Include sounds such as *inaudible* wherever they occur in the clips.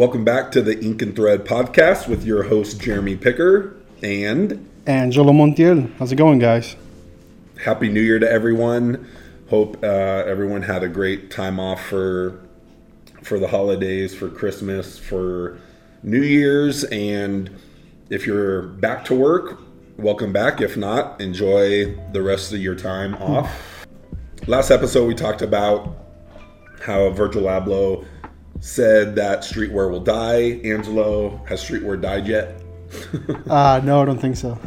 Welcome back to the Ink and Thread podcast with your host, Jeremy Picker. And Angelo Montiel. How's it going, guys? Happy New Year to everyone. Hope uh, everyone had a great time off for for the holidays, for Christmas, for New Year's, and if you're back to work, welcome back. If not, enjoy the rest of your time off. Last episode, we talked about how Virgil Abloh said that streetwear will die. Angelo, has streetwear died yet? *laughs* uh, no, I don't think so.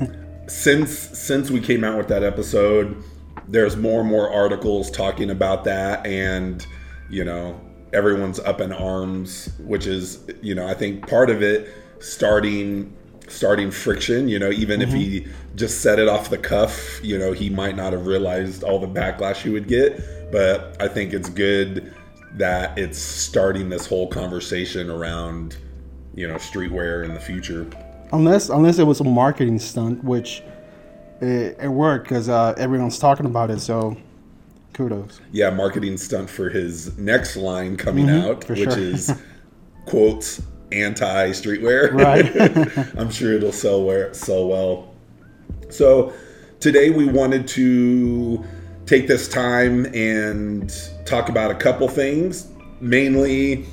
*laughs* since since we came out with that episode, there's more and more articles talking about that, and you know everyone's up in arms, which is you know I think part of it starting starting friction. You know, even mm-hmm. if he mm-hmm. just said it off the cuff, you know, he might not have realized all the backlash he would get. But I think it's good that it's starting this whole conversation around you know streetwear in the future. Unless unless it was a marketing stunt, which it, it worked because uh, everyone's talking about it. So kudos. Yeah, marketing stunt for his next line coming mm-hmm, out, which sure. is quotes anti streetwear. *laughs* Right. *laughs* I'm sure it'll sell where sell well. So today we wanted to take this time and talk about a couple things, mainly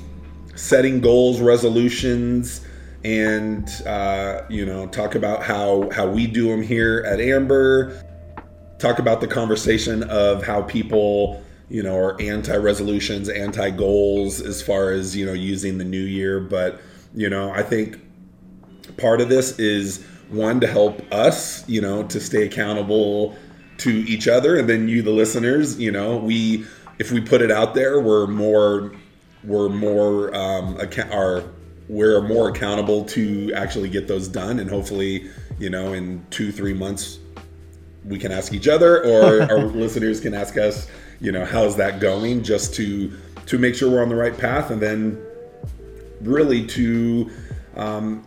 setting goals, resolutions, and uh, you know talk about how how we do them here at Amber. Talk about the conversation of how people you know are anti resolutions, anti goals as far as you know using the new year. But you know I think part of this is one to help us you know to stay accountable to each other and then you the listeners you know we if we put it out there we're more we're more um, account are we're more accountable to actually get those done and hopefully you know in two three months we can ask each other or *laughs* our listeners can ask us you know how's that going just to to make sure we're on the right path and then really to um,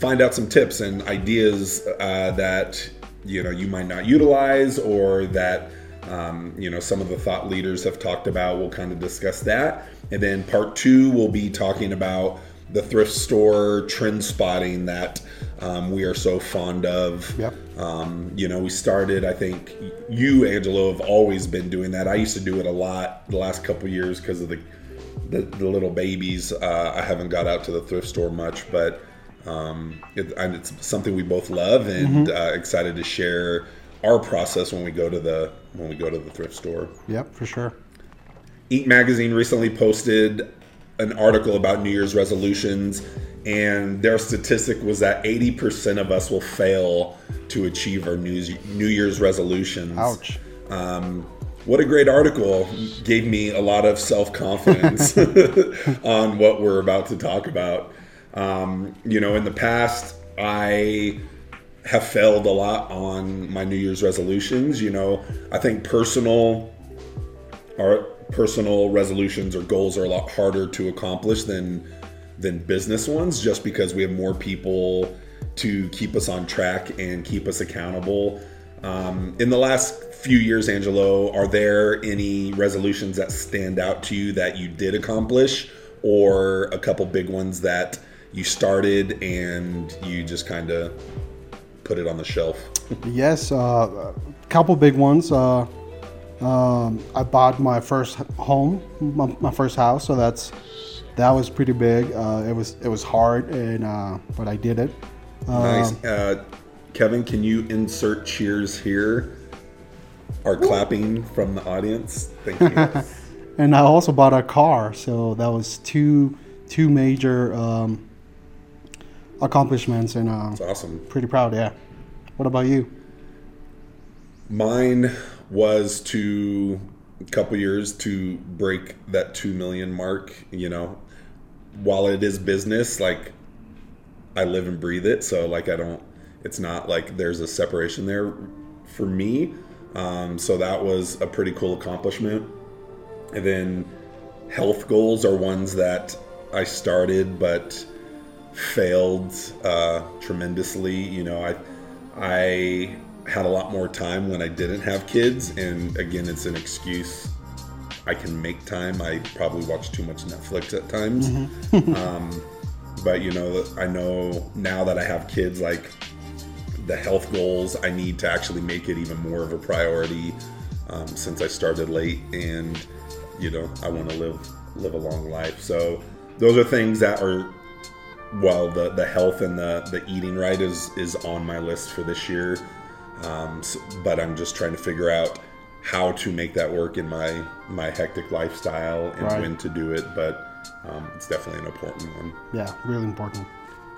find out some tips and ideas uh, that you know you might not utilize or that um, you know some of the thought leaders have talked about we'll kind of discuss that and then part two, we'll be talking about the thrift store trend spotting that um, we are so fond of. Yep. Um, you know, we started, I think you, Angelo, have always been doing that. I used to do it a lot the last couple years because of the, the, the, little babies. Uh, I haven't got out to the thrift store much, but um, it, it's something we both love and mm-hmm. uh, excited to share our process when we go to the when we go to the thrift store. Yep, for sure. Eat Magazine recently posted an article about New Year's resolutions, and their statistic was that 80% of us will fail to achieve our New Year's resolutions. Ouch. Um, what a great article. Gave me a lot of self confidence *laughs* *laughs* on what we're about to talk about. Um, you know, in the past, I have failed a lot on my New Year's resolutions. You know, I think personal are personal resolutions or goals are a lot harder to accomplish than than business ones just because we have more people to keep us on track and keep us accountable. Um, in the last few years, Angelo, are there any resolutions that stand out to you that you did accomplish, or a couple big ones that you started and you just kind of put it on the shelf? yes, uh, a couple big ones. Uh, um, I bought my first home, my, my, first house, so that's that was pretty big. Uh, it was it was hard, and uh, but I did it. nice, um, uh, Kevin. Can you insert cheers here? Or clapping from the audience. Thank you. *laughs* and I also bought a car, so that was two two major um, accomplishments, and uh, that's awesome. Pretty proud, yeah. What about you? Mine was to a couple years to break that 2 million mark you know while it is business like i live and breathe it so like i don't it's not like there's a separation there for me um, so that was a pretty cool accomplishment and then health goals are ones that i started but failed uh, tremendously you know i i had a lot more time when I didn't have kids, and again, it's an excuse I can make time. I probably watch too much Netflix at times. Mm-hmm. *laughs* um, but you know, I know now that I have kids, like the health goals, I need to actually make it even more of a priority um, since I started late, and you know, I want to live live a long life. So those are things that are well, the the health and the the eating right is is on my list for this year. Um, so, but I'm just trying to figure out how to make that work in my my hectic lifestyle and right. when to do it. But um, it's definitely an important one. Yeah, really important.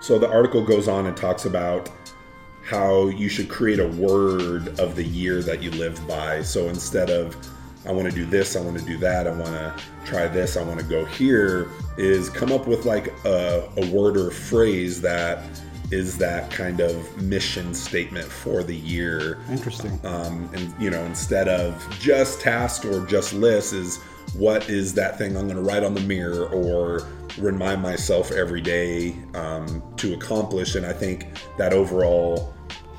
So the article goes on and talks about how you should create a word of the year that you live by. So instead of I want to do this, I want to do that, I want to try this, I want to go here, is come up with like a, a word or a phrase that is that kind of mission statement for the year. Interesting. Um, and you know, instead of just task or just list, is what is that thing I'm going to write on the mirror or remind myself every day um, to accomplish? And I think that overall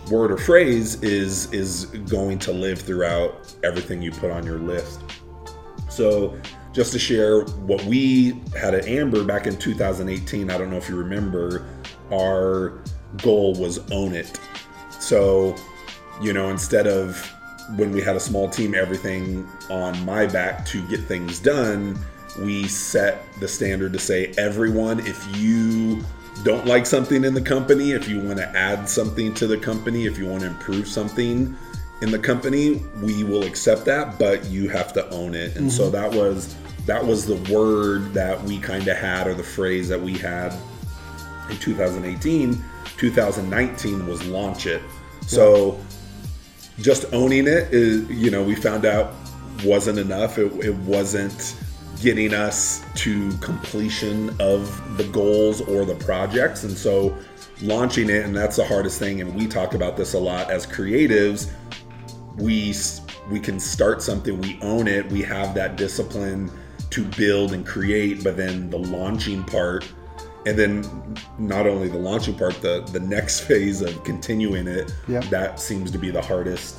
word or phrase is is going to live throughout everything you put on your list. So just to share what we had at Amber back in 2018, I don't know if you remember, our goal was own it. So, you know, instead of when we had a small team, everything on my back to get things done, we set the standard to say, everyone, if you don't like something in the company, if you want to add something to the company, if you want to improve something in the company, we will accept that, but you have to own it. And mm-hmm. so that was that was the word that we kind of had or the phrase that we had in 2018 2019 was launch it so just owning it is you know we found out wasn't enough it, it wasn't getting us to completion of the goals or the projects. And so launching it and that's the hardest thing and we talk about this a lot as creatives we we can start something we own it we have that discipline to build and create but then the launching part and then not only the launching part the the next *laughs* phase of continuing it yep. that seems to be the hardest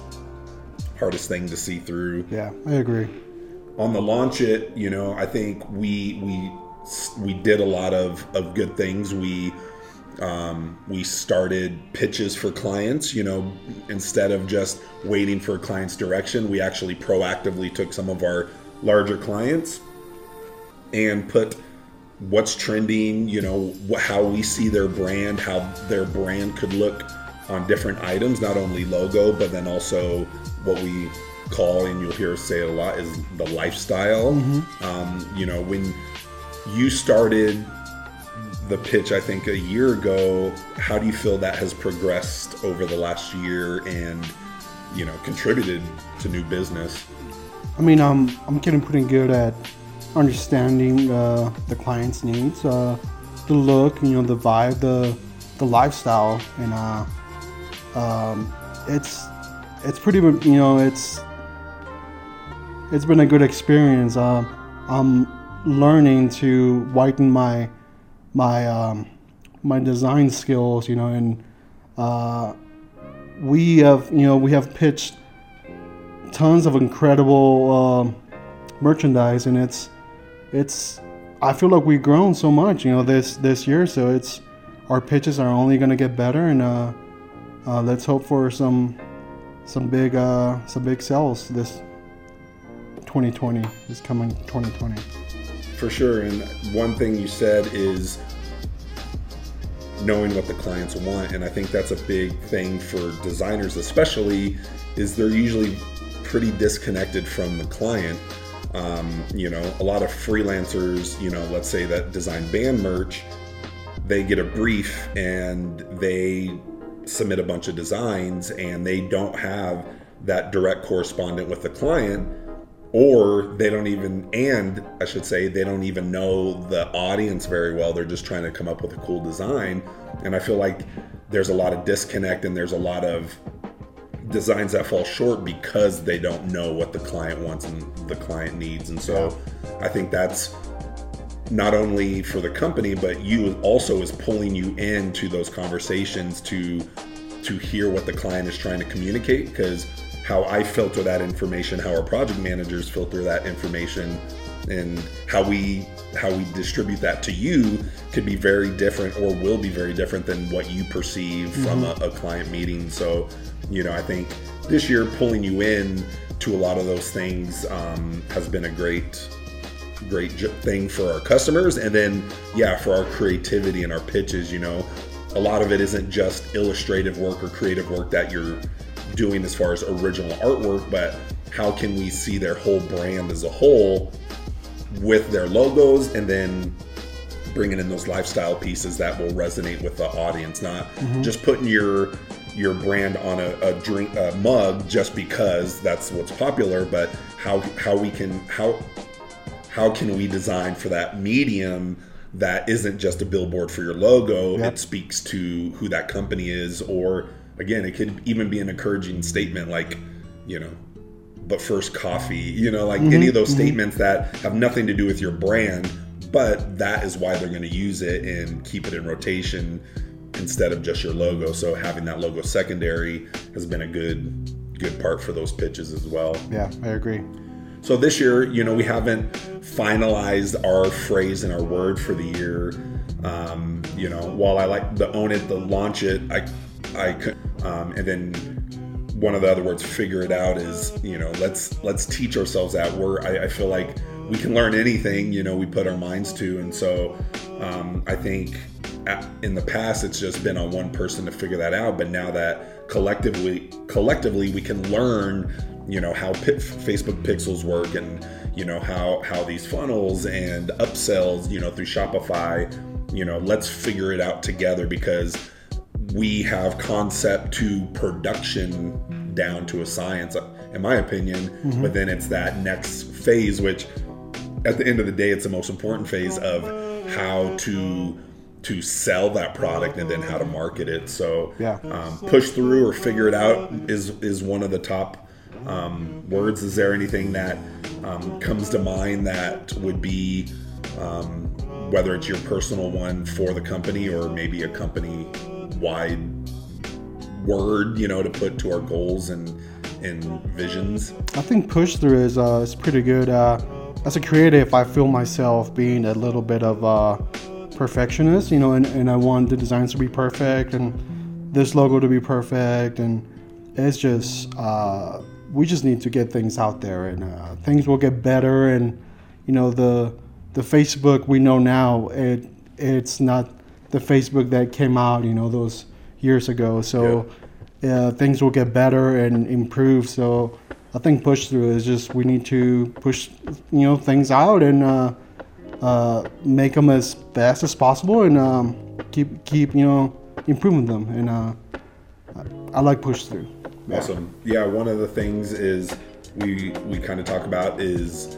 hardest thing to see through. Yeah i agree on the launch it, you know, I think we we we did a lot of of good things. We um, we started pitches for clients. You know, instead of just waiting for a client's direction, we actually proactively took some of our larger clients and put what's trending. You know, how we see their brand, how their brand could look on different items, not only logo, but then also what we call, and you'll hear us say it a lot, is the lifestyle. Mm-hmm. Um, you know, when you started the pitch, I think a year ago, how do you feel that has progressed over the last year and, you know, contributed to new business? I mean, um, I'm getting pretty good at understanding uh, the client's needs, uh, the look, you know, the vibe, the the lifestyle, and uh, um, it's it's pretty, you know, it's it's been a good experience. Uh, I'm learning to widen my my um, my design skills, you know, and uh, we have you know we have pitched tons of incredible uh, merchandise, and it's it's I feel like we've grown so much, you know, this this year. So it's our pitches are only going to get better, and uh, uh, let's hope for some some big uh, some big sales this 2020 is coming 2020 for sure and one thing you said is knowing what the clients want and i think that's a big thing for designers especially is they're usually pretty disconnected from the client. Um, you know a lot of freelancers you know let's say that design band merch they get a brief and they submit a bunch of designs and they don't have that direct correspondent with the client or they don't even and i should say they don't even know the audience very well. They're just trying to come up with a cool design. And i feel like there's a lot of disconnect and there's a lot of designs that fall short because they don't know what the client wants and the client needs. And so i think that's not only for the company but you also is pulling you into those conversations to to hear what the client is trying to communicate. Because how I filter that information, how our project managers filter that information, and how we how we distribute that to you could be very different or will be very different than what you perceive mm-hmm. from a, a client meeting. So, you know, I think this year pulling you in to a lot of those things um, has been a great great thing for our customers and then yeah for our creativity and our pitches you know a lot of it isn't just illustrative work or creative work that you're doing as far as original artwork but how can we see their whole brand as a whole with their logos and then bringing in those lifestyle pieces that will resonate with the audience not mm-hmm. just putting your your brand on a, a drink a mug just because that's what's popular but how how we can how how can we design for that medium that isn't just a billboard for your logo yep. it speaks to who that company is or again it could even be an encouraging statement like you know but first coffee you know like mm-hmm, any of those mm-hmm. statements that have nothing to do with your brand but that is why they're going to use it and keep it in rotation instead of just your logo so having that logo secondary has been a good good part for those pitches as well yeah i agree so this year, you know, we haven't finalized our phrase and our word for the year. Um, you know, while I like the own it, the launch it, I, I could, um, and then one of the other words, figure it out, is you know, let's let's teach ourselves that. We're I, I feel like we can learn anything you know we put our minds to, and so um, I think in the past it's just been on one person to figure that out, but now that collectively collectively we can learn you know how P- Facebook pixels work and you know how how these funnels and upsells you know through Shopify you know let's figure it out together because we have concept to production down to a science in my opinion mm-hmm. but then it's that next phase which at the end of the day it's the most important phase of how to to sell that product and then how to market it so yeah. um, push through or figure it out is is one of the top um, words? Is there anything that um, comes to mind that would be, um, whether it's your personal one for the company or maybe a company wide word, you know, to put to our goals and and visions? I think push through is uh, is pretty good. Uh, as a creative, I feel myself being a little bit of a perfectionist, you know, and, and I want the designs to be perfect and this logo to be perfect, and it's just uh, we just need to get things out there, and uh, things will get better. And you know, the the Facebook we know now, it it's not the Facebook that came out, you know, those years ago. So yeah. uh, things will get better and improve. So I think push through is just we need to push, you know, things out and uh, uh, make them as fast as possible and um, keep keep you know improving them. And uh, I like push through. Awesome. Yeah, one of the things is we we kind of talk about is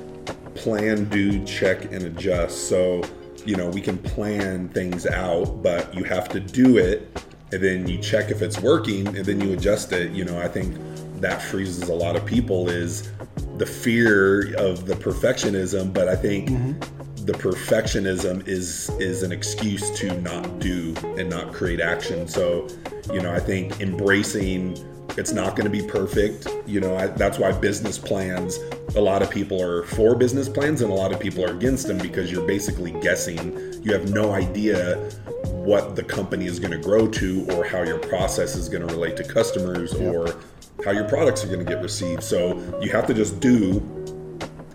plan, do, check, and adjust. So you know we can plan things out, but you have to do it, and then you check if it's working, and then you adjust it. You know, I think that freezes a lot of people is the fear of the perfectionism, but I think. Mm-hmm the perfectionism is is an excuse to not do and not create action. So, you know, I think embracing it's not going to be perfect. You know, I, that's why business plans, a lot of people are for business plans and a lot of people are against them because you're basically guessing. You have no idea what the company is going to grow to or how your process is going to relate to customers or how your products are going to get received. So you have to just do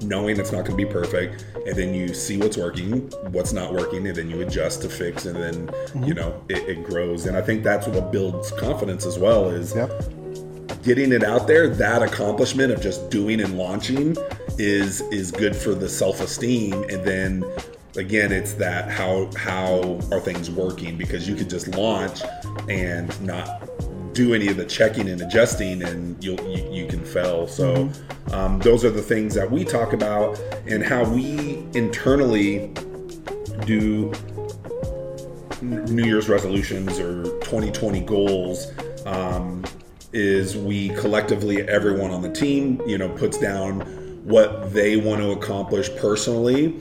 knowing it's not going to be perfect and then you see what's working what's not working and then you adjust to fix and then mm-hmm. you know it, it, grows and i think that's what builds confidence as well is yep getting it out there, that accomplishment of just doing and launching is is good for the self-esteem. And then again it's that how how are things working? Because you could just launch and not do any of the checking and adjusting and you'll you, you can fail. So mm-hmm. um, those are the things that we talk about and how we internally do new year's resolutions or 2020 goals. Um, is we collectively everyone on the team you know puts down what they want to accomplish personally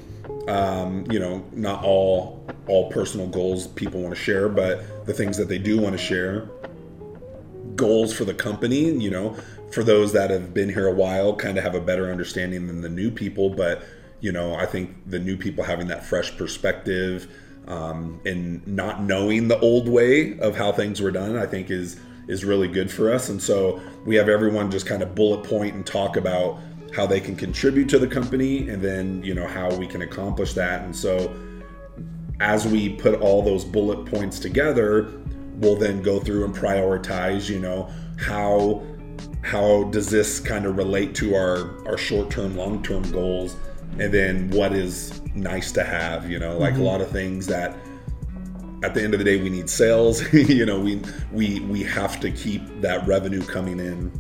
um, you know not all all personal goals people want to share but the things that they do want to share goals for the company you know for those that have been here a while, kind of have a better understanding than the new people. But you know, I think the new people having that fresh perspective um, and not knowing the old way of how things were done, I think is is really good for us. And so we have everyone just kind of bullet point and talk about how they can contribute to the company, and then you know how we can accomplish that. And so as we put all those bullet points together, we'll then go through and prioritize. You know how how does this kind of relate to our our short term, long term goals and then what is nice to have you know like mm-hmm. a lot of things that at the end of the day we need sales. *laughs* You know we we we have to keep that revenue coming in.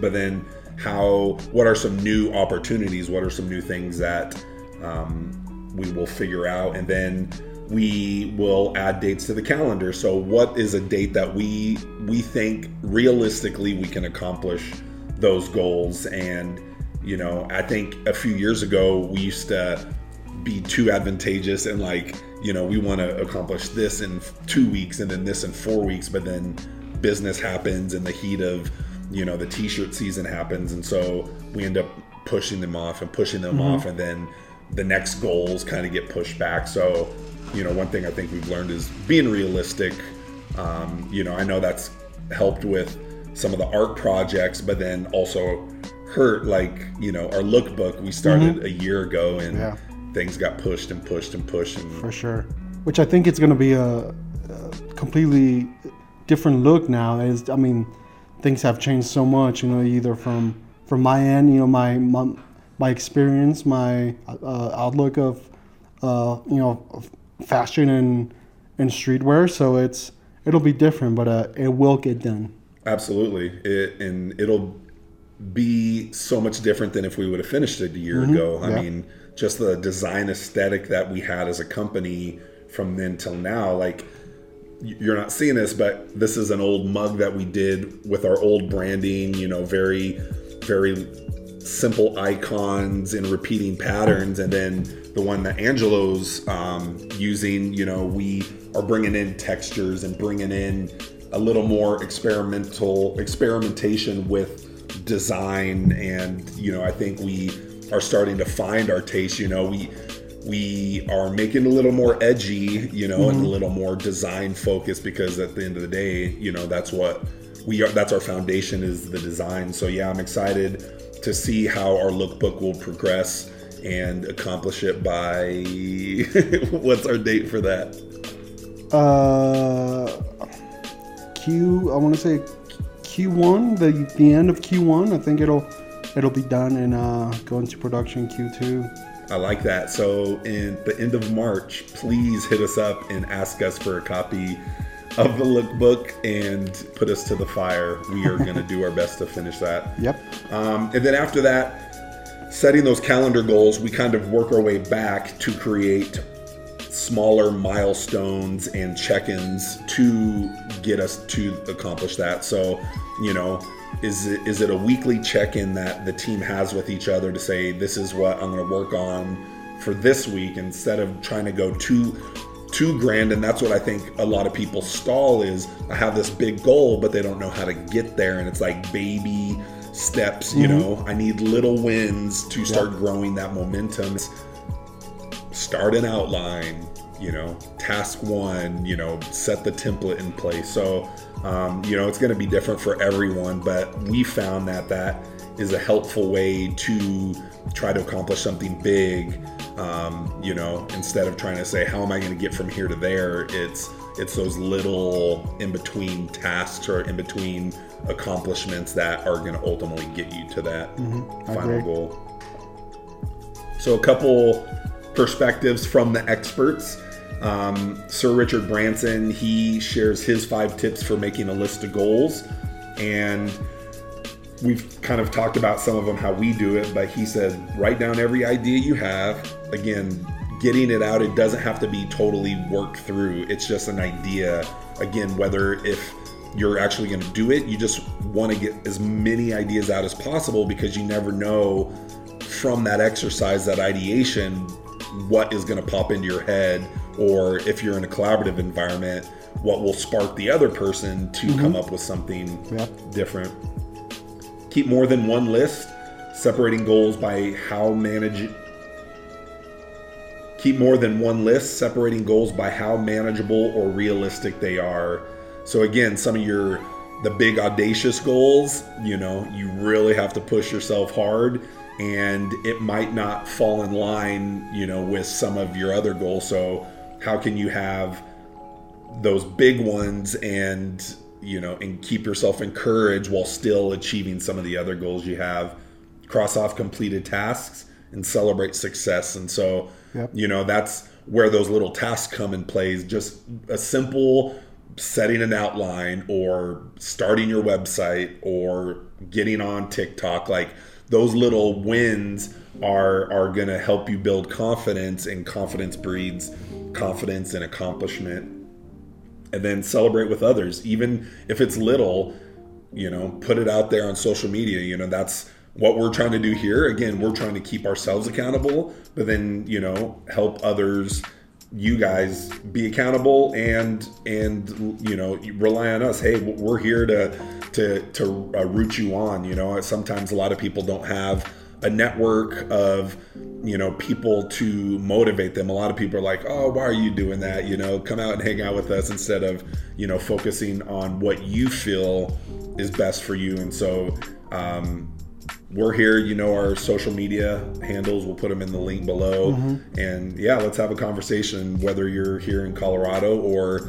But then how what are some new opportunities? What are some new things that um, we will figure out? And then we will add dates to the calendar. So what is a date that we we think realistically we can accomplish those goals? And you know, I think a few years ago we used to be too advantageous and like, you know, we want to accomplish this in two weeks and then this in four weeks, but then business happens and the heat of, you know, the t-shirt season happens. And so we end up pushing them off and pushing them mm-hmm. off. And then the next goals kind of get pushed back. So, you know, one thing I think we've learned is being realistic. Um, you know, I know that's helped with some of the art projects, but then also hurt like you know our lookbook we started mm-hmm. a year ago and yeah. Things got pushed and pushed and pushed and for sure which i think it's going to be a, a, completely different look now is i mean things have changed so much you know either from from my end you know my my, my experience my uh, outlook of uh, you know fashion and and streetwear so it's it'll be different but uh, it will get done absolutely it and it'll be so much different than if we would have finished it a year mm-hmm. ago. I yeah. mean, just the design aesthetic that we had as a company from then till now, like you're not seeing this, but this is an old mug that we did with our old branding, you know, very, very simple icons and repeating patterns. And then the one that Angelo's um, using, you know, we are bringing in textures and bringing in a little more experimental experimentation with design and you know i think we are starting to find our taste you know we we are making a little more edgy you know mm-hmm. and a mm-hmm. little more design focused because at the end of the day you know that's what we are that's our foundation is the design so yeah i'm excited to see how our lookbook will progress and accomplish it by *laughs* what's our date for that uh q i want to say Q1, the the end of Q1. I think it'll it'll be done and uh, go into production Q2. I like that. So in the end of March, please hit us up and ask us for a copy of the lookbook and put us to the fire. We are going *laughs* to do our best to finish that. Yep. Um, and then after that, setting those calendar goals, we kind of work our way back to create smaller milestones and check-ins to get us to accomplish that. So you know is it is it a weekly check-in that the team has with each other to say this is what i'm going to work on for this week instead of trying to go too too grand? And that's what i think a lot of people stall is. I have this big goal but they don't know how to get there and it's like baby steps you mm-hmm. know? I need little wins to start yep. growing that momentum. Start an outline you know task one you know set the template in place. So um, you know, it's going to be different for everyone, but we found that that is a helpful way to try to accomplish something big. Um, you know, instead of trying to say, how am I going to get from here to there? It's it's those little in between tasks or in between accomplishments that are going to ultimately get you to that mm-hmm. final goal. So, a couple perspectives from the experts. Um, Sir Richard Branson, he shares his five tips for making a list of goals. And we've kind of talked about some of them, how we do it, but he said, write down every idea you have. Again, getting it out, it doesn't have to be totally worked through. It's just an idea. Again, whether if you're actually going to do it, you just want to get as many ideas out as possible because you never know from that exercise, that ideation, what is going to pop into your head or if you're in a collaborative environment, what will spark the other person to mm-hmm. come up with something yep. different. keep more than one list, separating goals by how manage keep more than one list, separating goals by how manageable or realistic they are. So again, some of your the big audacious goals, you know, you really have to push yourself hard and it might not fall in line, you know, with some of your other goals. So how can you have those big ones and you know and keep yourself encouraged while still achieving some of the other goals you have? Cross off completed tasks and celebrate success. And so yep. you know that's where those little tasks come in plays just a simple setting an outline or starting your website or getting on TikTok. Like those little wins are are going to help you build confidence and confidence breeds confidence and accomplishment and then celebrate with others even if it's little you know put it out there on social media you know that's what we're trying to do here. Again we're trying to keep ourselves accountable but then you know help others you guys be accountable and and you know rely on us. Hey we're here to to to uh, root you on you know? Sometimes a lot of people don't have a network of you know people to motivate them. A lot of people are like oh why are you doing that? You know come out and hang out with us instead of you know focusing on what you feel is best for you. And so um, we're here. You know our social media handles. We'll put them in the link below. Mm-hmm. and yeah let's have a conversation whether you're here in colorado or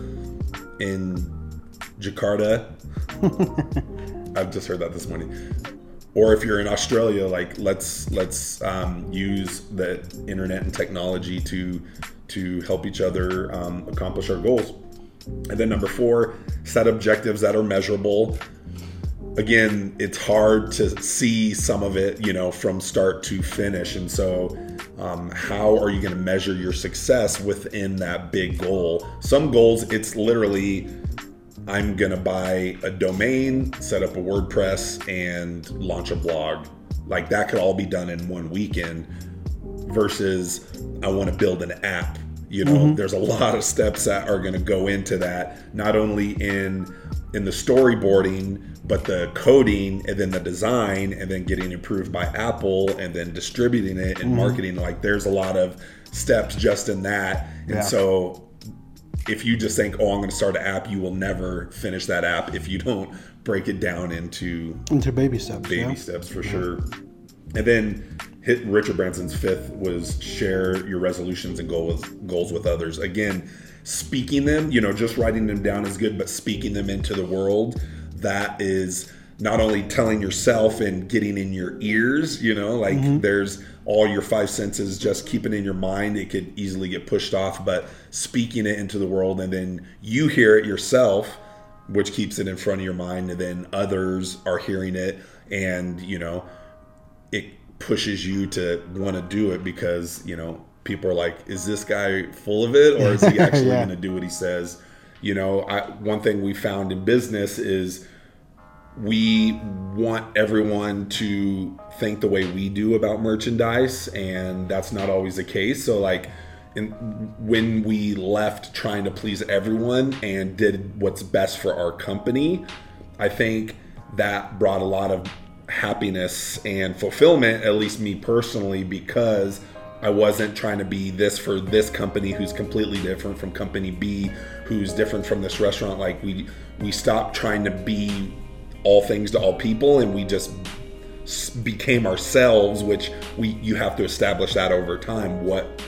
in jakarta. *laughs* I've just heard that this morning or if you're in Australia, like let's let's um, use the internet and technology to to help each other um, accomplish our goals. And then number four, set objectives that are measurable. Again, it's hard to see some of it, you know, from start to finish, and so um, how are you going to measure your success within that big goal? Some goals, it's literally I'm going to buy a domain, set up a WordPress, and launch a blog. Like that could all be done in one weekend versus I want to build an app. You know, mm-hmm. there's a lot of steps that are going to go into that, not only in in the storyboarding, but the coding and then the design and then getting approved by Apple and then distributing it and mm-hmm. marketing. Like there's a lot of steps just in that. And yeah. so if you just think, oh, I'm going to start an app, you will never finish that app if you don't break it down into into baby steps. Baby yeah. steps for yeah. sure. And then hit Richard Branson's fifth was share your resolutions and goals goals with others. Again, speaking them, you know, just writing them down is good, but speaking them into the world, that is not only telling yourself and getting in your ears, you know, like mm-hmm. there's all your five senses just keeping in your mind it could easily get pushed off but speaking it into the world and then you hear it yourself which keeps it in front of your mind and then others are hearing it and you know it pushes you to want to do it because you know people are like is this guy full of it or is he *laughs* actually yeah. going to do what he says you know I, one thing we found in business is we want everyone to think the way we do about merchandise and that's not always the case. So like in, when we left trying to please everyone and did what's best for our company i think that brought a lot of happiness and fulfillment at least me personally because I wasn't trying to be this for this company who's completely different from company B who's different from this restaurant. Like we we stopped trying to be all things to all people and we just became ourselves which we you have to establish that over time what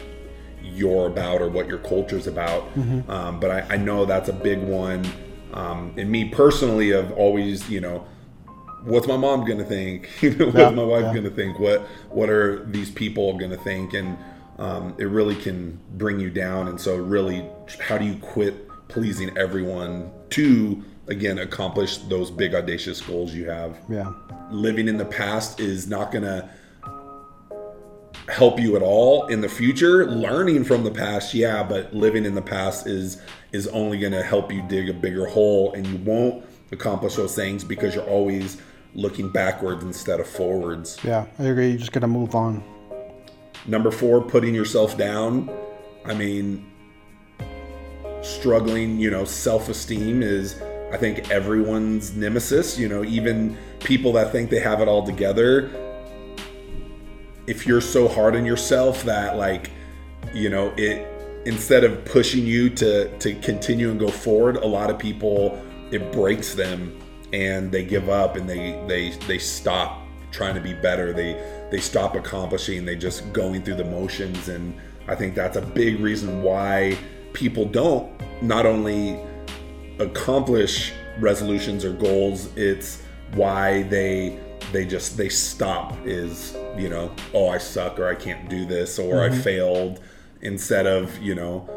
you're about or what your culture's about. Mm-hmm. um, but I, I, know that's a big one um, and me personally of always you know what's my mom gonna think? *laughs* You know, what's yeah, my wife yeah. gonna think? What what are these people gonna think? And um, it really can bring you down. And so really how do you quit pleasing everyone to again accomplish those big audacious goals you have. Yeah. Living in the past is not going to help you at all in the future. Learning from the past, yeah, but living in the past is is only going to help you dig a bigger hole and you won't accomplish those things because you're always looking backwards instead of forwards. Yeah, I agree. You're just got to move on. Number 4, putting yourself down. I mean, struggling, you know, self-esteem is I think everyone's nemesis. You know, even people that think they have it all together. If you're so hard on yourself that like, you know, it instead of pushing you to to continue and go forward, a lot of people it breaks them and they give up and they they they stop trying to be better. They they stop accomplishing. They just going through the motions and I think that's a big reason why people don't not only accomplish resolutions or goals, it's why they they just they stop is, you know, oh I suck or I can't do this or mm-hmm. I failed instead of, you know,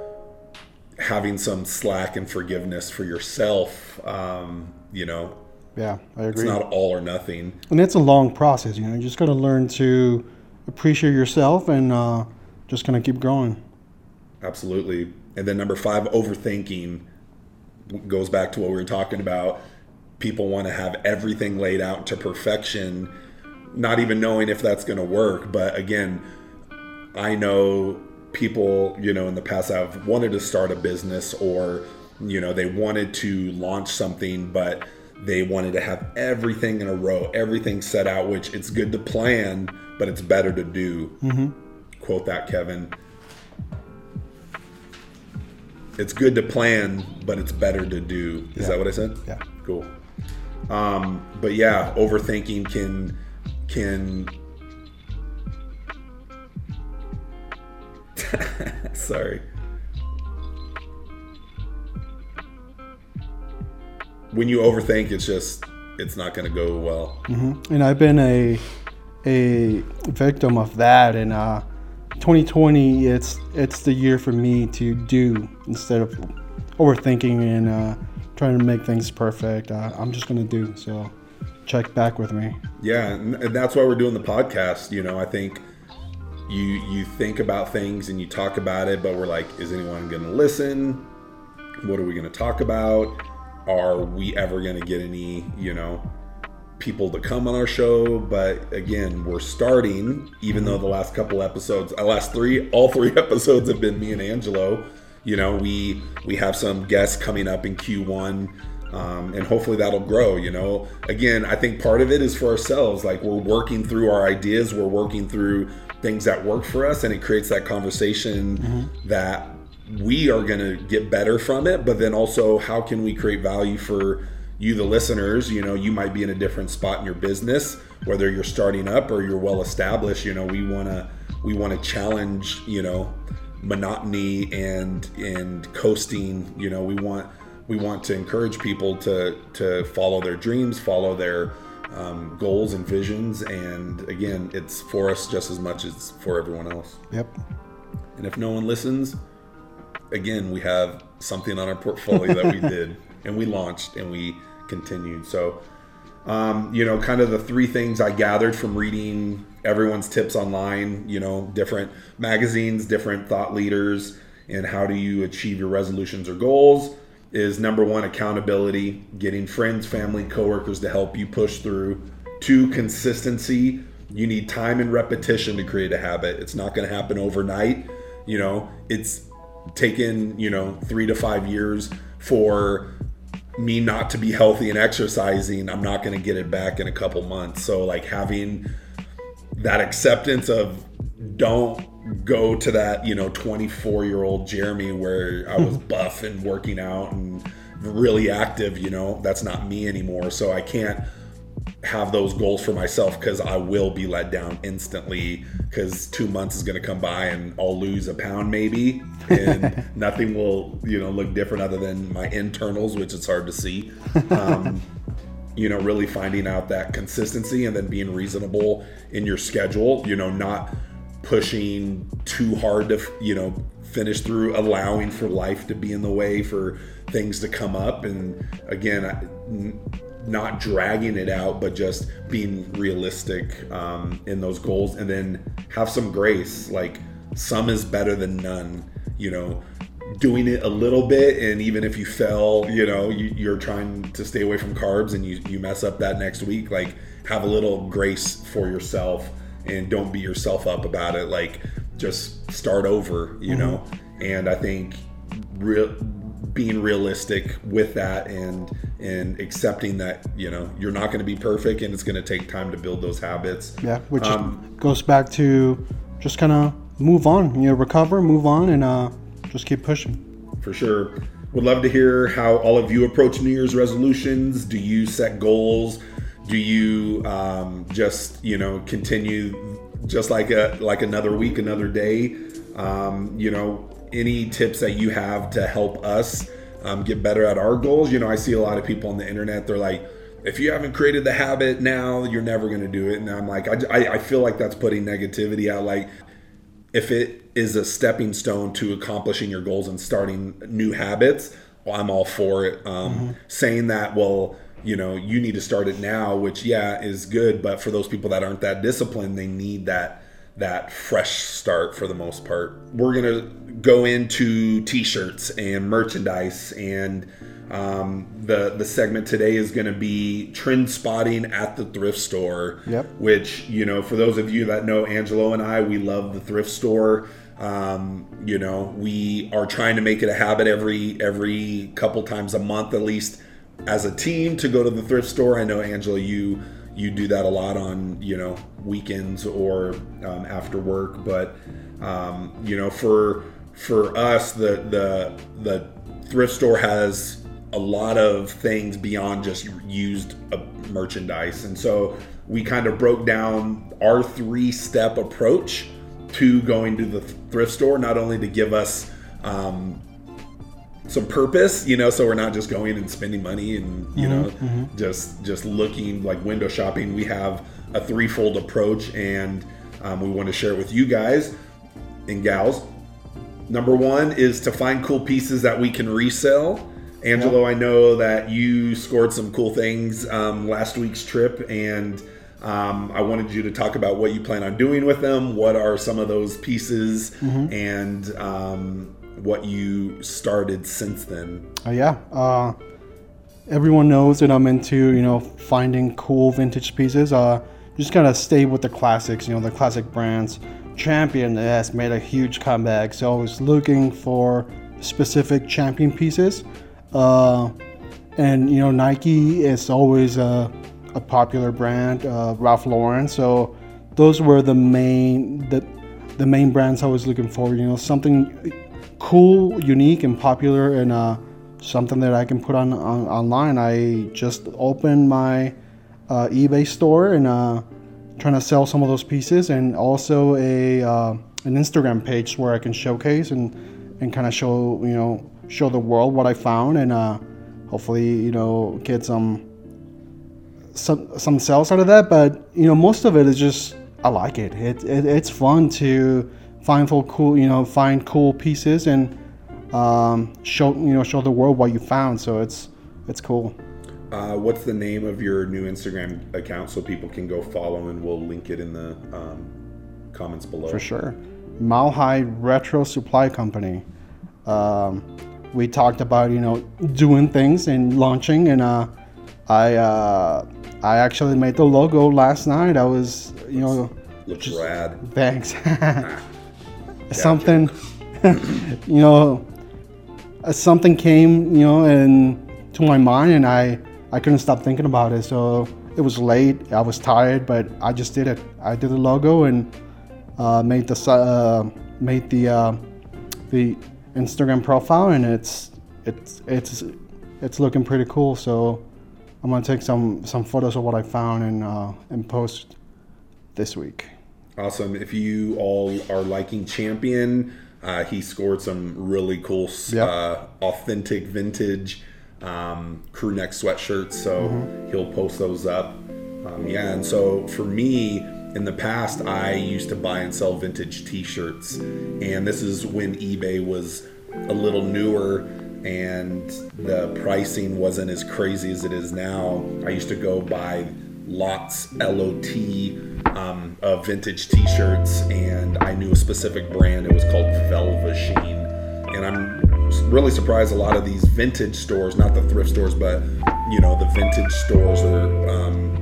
having some slack and forgiveness for yourself um, you know. Yeah i agree. it's not all or nothing. And it's a long process you know you just got to learn to appreciate yourself and uh, just kind of keep growing absolutely. And then number five overthinking goes back to what we were talking about. People want to have everything laid out to perfection not even knowing if that's going to work. But again i know people you know in the past have wanted to start a business or you know they wanted to launch something but they wanted to have everything in a row everything set out which it's good to plan but it's better to do. Mm-hmm. quote that kevin it's good to plan but it's better to do is yeah. that what i said yeah cool um, but yeah overthinking can can *laughs* sorry when you overthink, it's just it's not going to go well. Mm-hmm. And I've been a a victim of that. And uh, 2020, it's it's the year for me to do instead of overthinking and uh, trying to make things perfect. Uh, I'm just to do. So check back with me. Yeah, and that's why we're doing the podcast. You know, I think you you think about things and you talk about it, but we're like, is anyone to listen? What are we to talk about? are we ever to get any, you know, people to come on our show? But again, we're starting, even though the last couple episodes, uh, last three, all three *laughs* episodes have been me and Angelo. You know, we we have some guests coming up in Q1. Um, and hopefully that'll grow you know again i think part of it is for ourselves like we're working through our ideas we're working through things that work for us and it creates that conversation mm-hmm. that we are going to get better from it but then also how can we create value for you the listeners you know you might be in a different spot in your business whether you're starting up or you're well established you know we want to we want to challenge you know monotony and and coasting you know we want we want to encourage people to to follow their dreams follow their um, goals and visions and again it's for us just as much as for everyone else. Yep. And if no one listens again, we have something on our portfolio that we *laughs* did and we launched and we continued. So, um, you know, kind of the three things I gathered from reading everyone's tips online, you know, different magazines, different thought leaders, and how do you achieve your resolutions or goals is number one, accountability, getting friends, family, coworkers to help you push through. Two, consistency. You need time and repetition to create a habit. It's not going to happen overnight. You know, it's taken, you know, three to five years for me not to be healthy and exercising, I'm not going to get it back in a couple months. So, like, having that acceptance of don't go to that, you know, 24 year old Jeremy where I was *laughs* buff and working out and really active, you know, that's not me anymore. So, I can't have those goals for myself because I will be let down instantly because two months is going to come by and I'll lose a pound maybe. And *laughs* nothing will you know look different other than my internals which it's hard to see. Um, *laughs* you know really finding out that consistency and then being reasonable in your schedule you know not pushing too hard to you know finish through allowing for life to be in the way for things to come up. And again I, not dragging it out, but just being realistic um, in those goals, and then have some grace. Like some is better than none. You know, doing it a little bit, and even if you fell, you know, you, are trying to stay away from carbs, and you you mess up that next week. Like have a little grace for yourself, and don't beat yourself up about it. Like just start over. You mm-hmm. know, and I think real being realistic with that and and accepting that you know you're not going to be perfect and it's going to take time to build those habits. Yeah which um, goes back to just kind of move on you know recover move on and uh, just keep pushing. For sure. Would love to hear how all of you approach new year's resolutions. Do you set goals? Do you um, just you know continue just like a like another week another day? Um, you know any tips that you have to help us um, get better at our goals. You know, I see a lot of people on the internet, they're like, if you haven't created the habit now, you're never going to do it. And I'm like, I, I feel like that's putting negativity out. Like, if it is a stepping stone to accomplishing your goals and starting new habits, well, I'm all for it. Um, mm-hmm. Saying that, well, you know, you need to start it now, which, yeah, is good. But for those people that aren't that disciplined, they need that that fresh start for the most part. We're going to go into t-shirts and merchandise and um, the the segment today is going to be trend spotting at the thrift store. Yep. Which you know, for those of you that know Angelo and I, we love the thrift store. Um, you know, we are trying to make it a habit every every couple times a month, at least as a team, to go to the thrift store. I know Angelo, you you do that a lot on you know weekends or um, after work but um, you know for for us the the the thrift store has a lot of things beyond just used uh, merchandise. And so we kind of broke down our three step approach to going to the thrift store not only to give us um, some purpose, you know, so we're not just going and spending money and you mm-hmm, know mm-hmm. just just looking like window shopping. We have a threefold approach, and um, we want to share it with you guys and gals. Number one is to find cool pieces that we can resell. Angelo. I know that you scored some cool things um, last week's trip, and um, I wanted you to talk about what you plan on doing with them. What are some of those pieces, mm-hmm. and um, what you started since then. Uh, yeah. Uh, everyone knows that I'm into, you know, finding cool vintage pieces. Uh, just gotta stay with the classics, you know, the classic brands. Champion has made a huge comeback, so I was looking for specific champion pieces. Uh, and you know, Nike is always a, a popular brand, uh, Ralph Lauren. So those were the main the the main brands I was looking for. You know, something cool, unique, and popular, and uh, something that I can put on, on online. I just opened my uh, eBay store and uh, trying to sell some of those pieces, and also a uh, an Instagram page where I can showcase and and kind of show you know show the world what I found, and uh, hopefully you know get some some some sales out of that. But you know most of it is just I like it. It, it it's fun to find for cool, you know, find cool pieces and um, show you know show the world what you found. So it's it's cool. Uh, what's the name of your new Instagram account so people can go follow and we'll link it in the um, comments below. For sure. High Retro Supply Company. Um, we talked about you know doing things and launching, and uh, I uh, I actually made the logo last night. I was you know. Looks just, rad. Thanks. *laughs* something, *laughs* you know, something came, you know, and to my mind, and I I couldn't stop thinking about it. So it was late. I was tired, but I just did it. I did the logo and uh, made the uh, made the uh, the Instagram profile, and it's it's it's it's looking pretty cool. So I'm gonna take some some photos of what I found and uh, and post this week. Awesome. If you all are liking Champion, uh, he scored some really cool, yep. uh, authentic vintage um, crew neck sweatshirts. So mm-hmm. he'll post those up. Um, yeah. And so for me, in the past, I used to buy and sell vintage t shirts. And this is when eBay was a little newer and the pricing wasn't as crazy as it is now. I used to go buy lots, L O T um, of vintage T-shirts, and I knew a specific brand. It was called Velva Sheen, and I'm really surprised. A lot of these vintage stores, not the thrift stores, but you know the vintage stores, or um,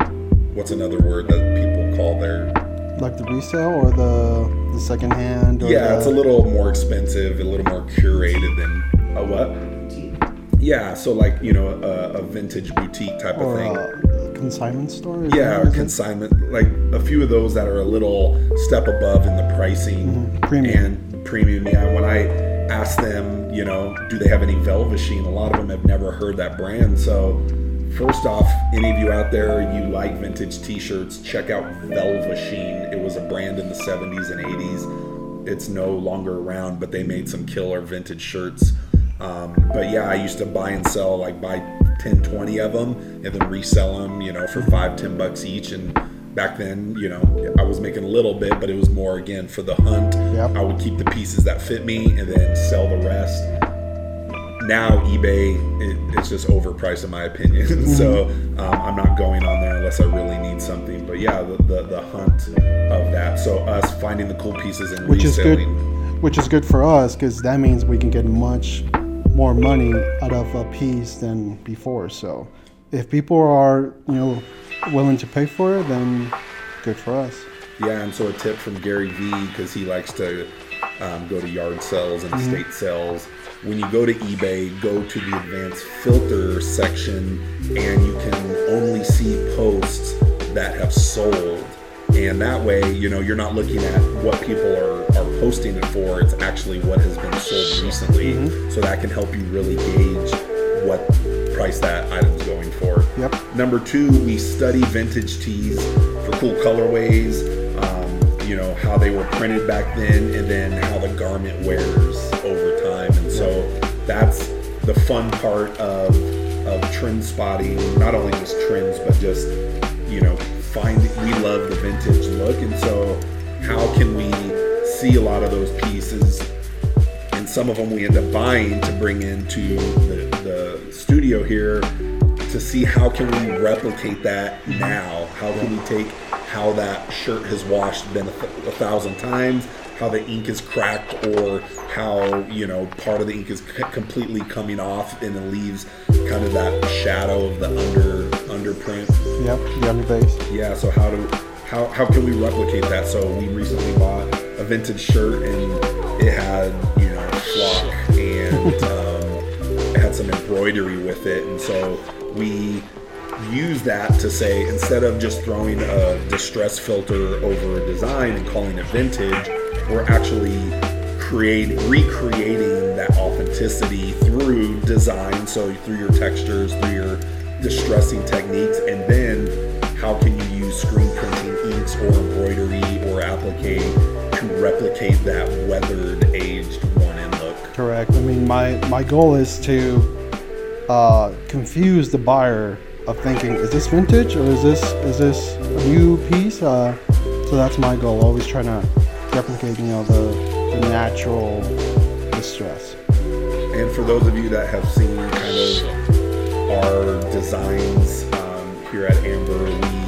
what's another word that people call their like the resale or the the second hand. yeah, the... it's a little more expensive, a little more curated than a what? Yeah, so like you know a, a vintage boutique type or of thing. a consignment store. Yeah, or what is it? consignment, like a few of those that are a little step above in the pricing Mm-hmm. Premium. and premium. Yeah, when I ask them, you know, do they have any Velva Sheen? A lot of them have never heard that brand. So, first off, any of you out there, you like vintage T-shirts, check out Velva Sheen. It was a brand in the 70s and 80s. It's no longer around, but they made some killer vintage shirts. Um, but yeah, I used to buy and sell like buy 10, 20 of them and then resell them, you know, for five, 10 bucks each. And back then, you know, I was making a little bit, but it was more again for the hunt. Yep. I would keep the pieces that fit me and then sell the rest. Now eBay, it, it's just overpriced in my opinion. *laughs* so Mm-hmm. um, I'm not going on there unless I really need something. But yeah, the, the, the hunt of that. So us finding the cool pieces and which is good, reselling. which is good for us because that means we can get much more money out of a piece than before. So, if people are you know willing to pay for it, then good for us. Yeah, and so a tip from Gary Vee because he likes to um, go to yard sales and estate sales. When you go to eBay, go to the advanced filter section, and you can only see posts that have sold. And that way, you know, you're not looking at what people are posting it for. It's actually what has been sold recently. So that can help you really gauge what price that item's going for. Yep. Number two, we study vintage tees for cool colorways, um, you know, how they were printed back then, and then how the garment wears over time. And so that's the fun part of, of trend spotting, not only just trends, but just, you know, find, we love the vintage look. And so how can we see a lot of those pieces and some of them we end up buying to bring into the, the studio here to see how can we replicate that now how can we take how that shirt has washed been a, th- a thousand times how the ink is cracked or how you know part of the ink is c- completely coming off and it leaves kind of that shadow of the under underprint Yep, the underbase. yeah, so how do how how can we replicate that? So we recently bought a vintage shirt and it had you know flock and *laughs* um, it had some embroidery with it, and so we use that to say instead of just throwing a distress filter over a design and calling it vintage, we're actually create recreating that authenticity through design. So through your textures through your distressing techniques. And then how can you use screen printing inks or embroidery or applique to replicate that weathered aged worn in look Correct. I mean, my my goal is to uh, confuse the buyer of thinking, is this vintage or is this is this a new piece? Uh, so that's my goal. Always trying to replicate, you know, the, the natural distress. And for those of you that have seen kind of our designs um, here at Amber, we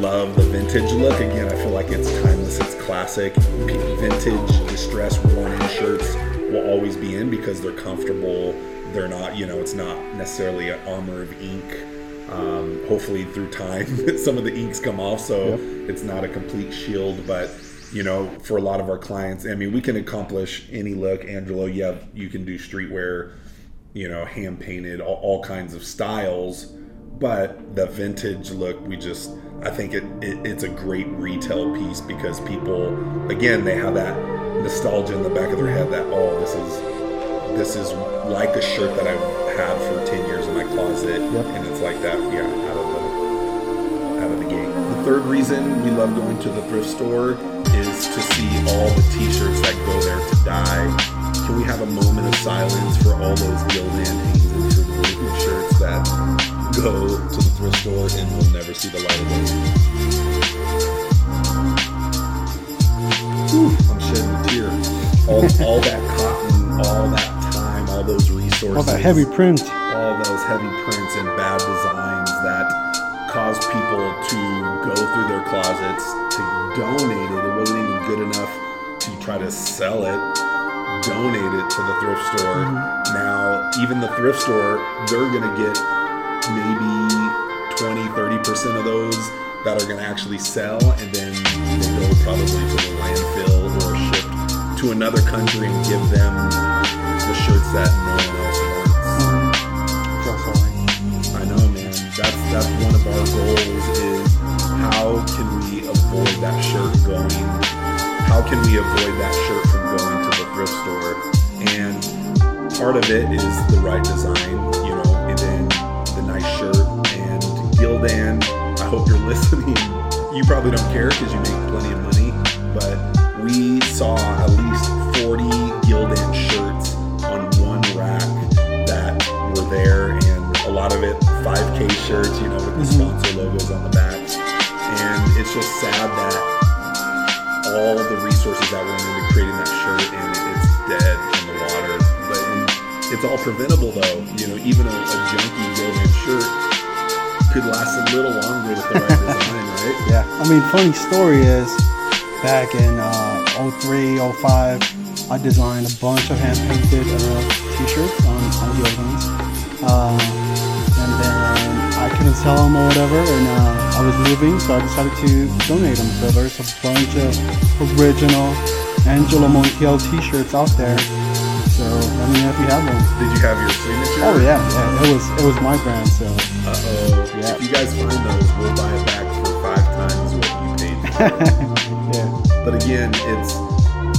love the vintage look. Again, I feel like it's timeless, it's classic. Vintage, distressed, worn in shirts will always be in because they're comfortable. They're not, you know, it's not necessarily an armor of ink. Um, hopefully, through time, *laughs* some of the inks come off, so Yep. it's not a complete shield. But you know, for a lot of our clients, I mean, we can accomplish any look. Angelo, have you can do streetwear, you know, hand painted, all, all kinds of styles. But the vintage look, we just, I think it, it it's a great retail piece because people, again, they have that nostalgia in the back of their head that oh, this is this is like a shirt that I've had for 10 years in my closet. Yep. and it's like that yeah out of the out of the gate. The third reason we love going to the thrift store is to see all the t-shirts that go there to die. Can we have a moment of silence for all those Gildan Hanes and shirts that go to the thrift store and will never see the light of day Whew, I'm shedding a tear all, all that cotton all that time all those resources All that heavy print. all those heavy prints and bad designs that cause people to go through their closets to donate it. It wasn't even good enough to try to sell it. Donate it to the thrift store. Mm-hmm. Now, even the thrift store, they're going to get maybe 20, 30% of those that are going to actually sell, and then they go probably to a landfill or shipped to another country and give them the shirts that no one else wants. I know, man. That's that's one of our goals is how can we avoid that shirt going? How can we avoid that shirt from going to the thrift store? And part of it is the right design. You know, Gildan, I hope you're *laughs* listening. You probably don't care because you make plenty of money, but we saw at least 40 Gildan shirts on one rack that were there, and a lot of it 5K shirts, you know, with the mm-hmm. sponsor logos on the back. And it's just sad that all the resources that went into creating that shirt and it's dead in the water. But it's all preventable though. You know, even a, a junky Gildan shirt could last a little longer with the right design, right? *laughs* Yeah. I mean, funny story is back in uh, 03, 05, I designed a bunch of hand painted uh, t-shirts on, on Gildan's. Uh, and then I couldn't sell them or whatever, and uh, I was moving, so I decided to donate them. So there's a bunch of original Angelo Montiel t-shirts out there. So let me know if you have one. Did you have your signature? Oh yeah, yeah. It was it was my brand. So Uh oh. Yeah. If you guys find those, we'll buy it back for five times what you paid. for *laughs* yeah, But again, it's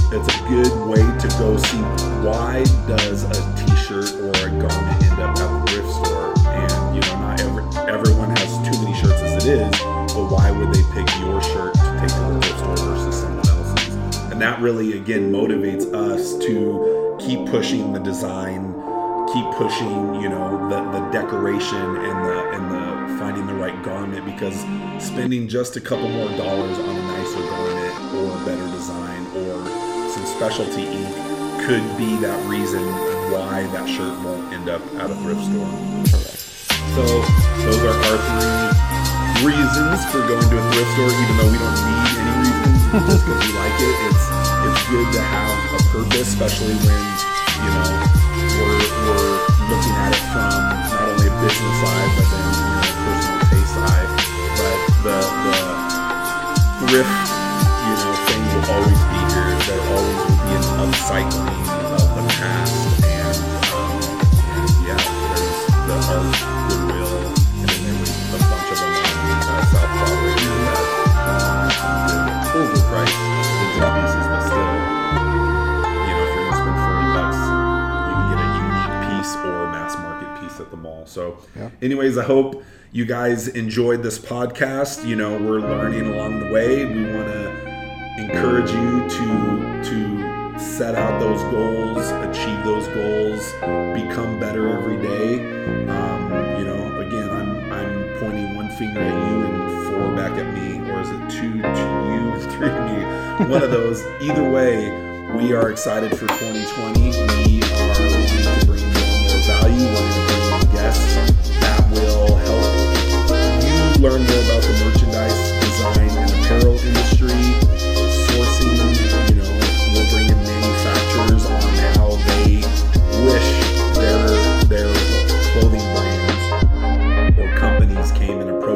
it's a good way to go see why does a t-shirt or a garment end up at the thrift store? And you know, not every, everyone has too many shirts as it is, but why would they pick your shirt to take to the thrift store versus someone else's? And that really again motivates us to keep pushing the design, keep pushing, you know, the, the decoration and the and the finding the right garment because spending just a couple more dollars on a nicer garment or a better design or some specialty ink could be that reason why that shirt won't end up at a thrift store. So those are our three reasons for going to a thrift store, even though we don't need any because like it. It's it's good to have a purpose, especially when you know we're we're looking at it from not only a business side, but then you know personal taste side. But the the thrift, you know, thing will always be here. There always will be an upcycling of the past, and um, yeah, there's the art, overpriced vintage pieces, but still, you know, if you're gonna spend forty bucks, you can get a unique piece or a mass market piece at the mall. So, Yeah. anyways, I hope you guys enjoyed this podcast. You know, we're learning along the way. We want to encourage you to to set out those goals, achieve those goals, become better every day. Um, you know, again, I'm I'm pointing one finger at you and four back at me, or is it two to you, *laughs* three to me? One of those. Either way, we are excited for 2020. We are wanting to bring more more value. Going to bring in guests that will help you learn more about the merchandise,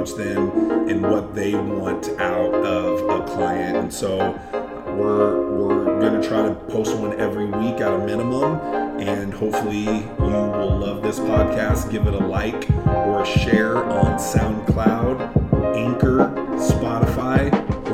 approached them and what they want out of a client. And so we're we're gonna try to post one every week at a minimum, and hopefully you will love this podcast. Give it a like or a share on SoundCloud, Anchor, Spotify.